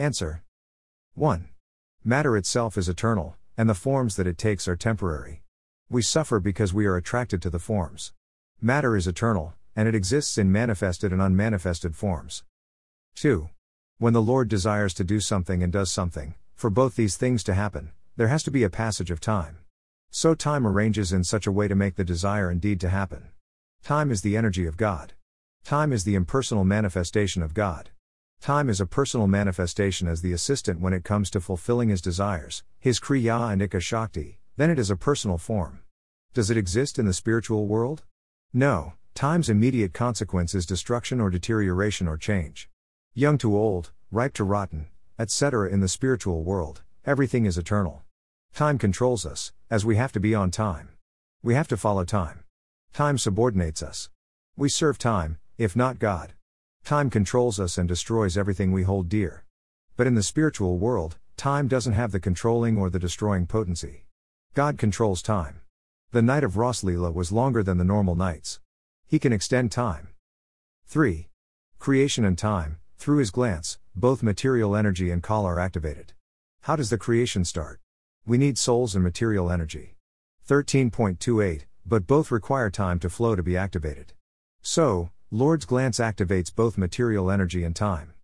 Answer 1. Matter itself is eternal, and the forms that it takes are temporary. We suffer because we are attracted to the forms. Matter is eternal, and it exists in manifested and unmanifested forms. 2. When the Lord desires to do something and does something, for both these things to happen, there has to be a passage of time. So time arranges in such a way to make the desire and deed to happen. Time is the energy of God. Time is the impersonal manifestation of God. Time is a personal manifestation as the assistant when it comes to fulfilling his desires, his Kriya and Iccha Shakti, then it is a personal form. Does it exist in the spiritual world? No, time's immediate consequence is destruction or deterioration or change. Young to old, ripe to rotten, etc. In the spiritual world, everything is eternal. Time controls us, as we have to be on time. We have to follow time. Time subordinates us. We serve time, if not God. Time controls us and destroys everything we hold dear. But in the spiritual world, time doesn't have the controlling or the destroying potency. God controls time. The night of Ras Leela was longer than the normal nights. He can extend time. 3. Creation and time, through his glance, both material energy and kal are activated. How does the creation start? We need souls and material energy. 13.28, but both require time to flow to be activated. So, Lord's glance activates both material energy and time.